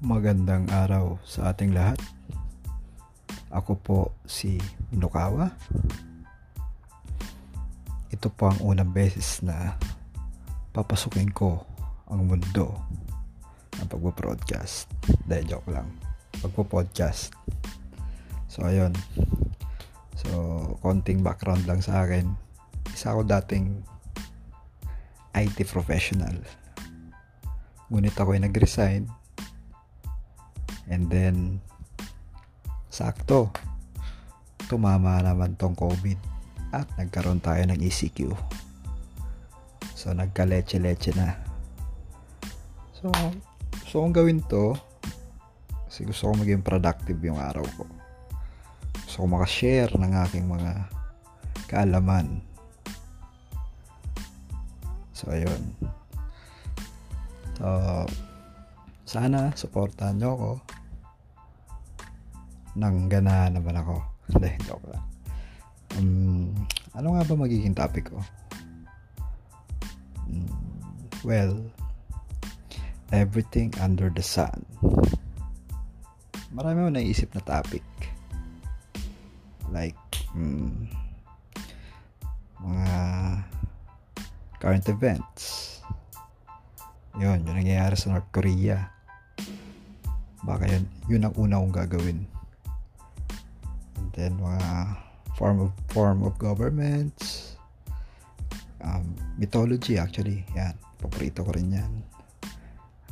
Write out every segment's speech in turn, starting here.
Magandang araw sa ating lahat. Ako po si Minukawa. Ito po ang unang beses na papasukin ko ang mundo ng pagpo-broadcast. Dahil joke lang. Pagpo-podcast. So, ayun. So, konting background lang sa akin. Isa ako dating IT professional. Ngunit ako ay nag-resign And then, sakto, tumama naman tong COVID at nagkaroon tayo ng ECQ. So, nagka-leche-leche na. So, so kung gawin to, kasi gusto ko maging productive yung araw ko. Gusto ko makashare ng aking mga kaalaman. So, ayun. So, sana, supportahan nyo ako nang gana naman ako. Hindi, joke lang. Um, ano nga ba magiging topic ko? Um, well, everything under the sun. Marami mo naisip na topic. Like, um, mga current events. Yun, yung nangyayari sa North Korea. Baka yun, yun ang una kong gagawin. Then mga form of form of governments. Um, mythology actually. Yan paborito ko rin yan.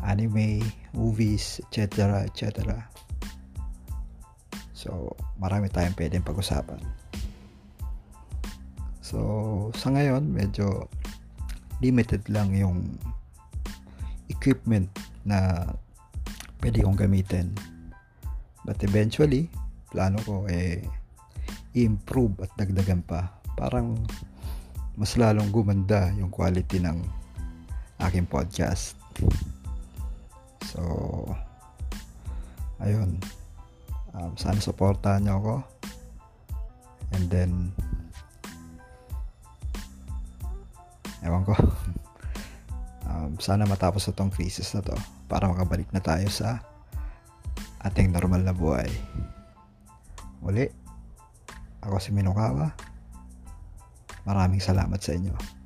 Anime movies etc etc so marami tayong pwedeng pag-usapan. So sa ngayon medyo limited lang yung equipment na pwede kong gamitin. But eventually plano ko eh improve at dagdagan pa. Parang mas lalong gumanda yung quality ng aking podcast. So ayun. Um, sana supportahan nyo ako. And then ewan ko. Um, sana matapos na tong crisis na to para makabalik na tayo sa ating normal na buhay Muli, ako si Minukawa. Maraming salamat sa inyo.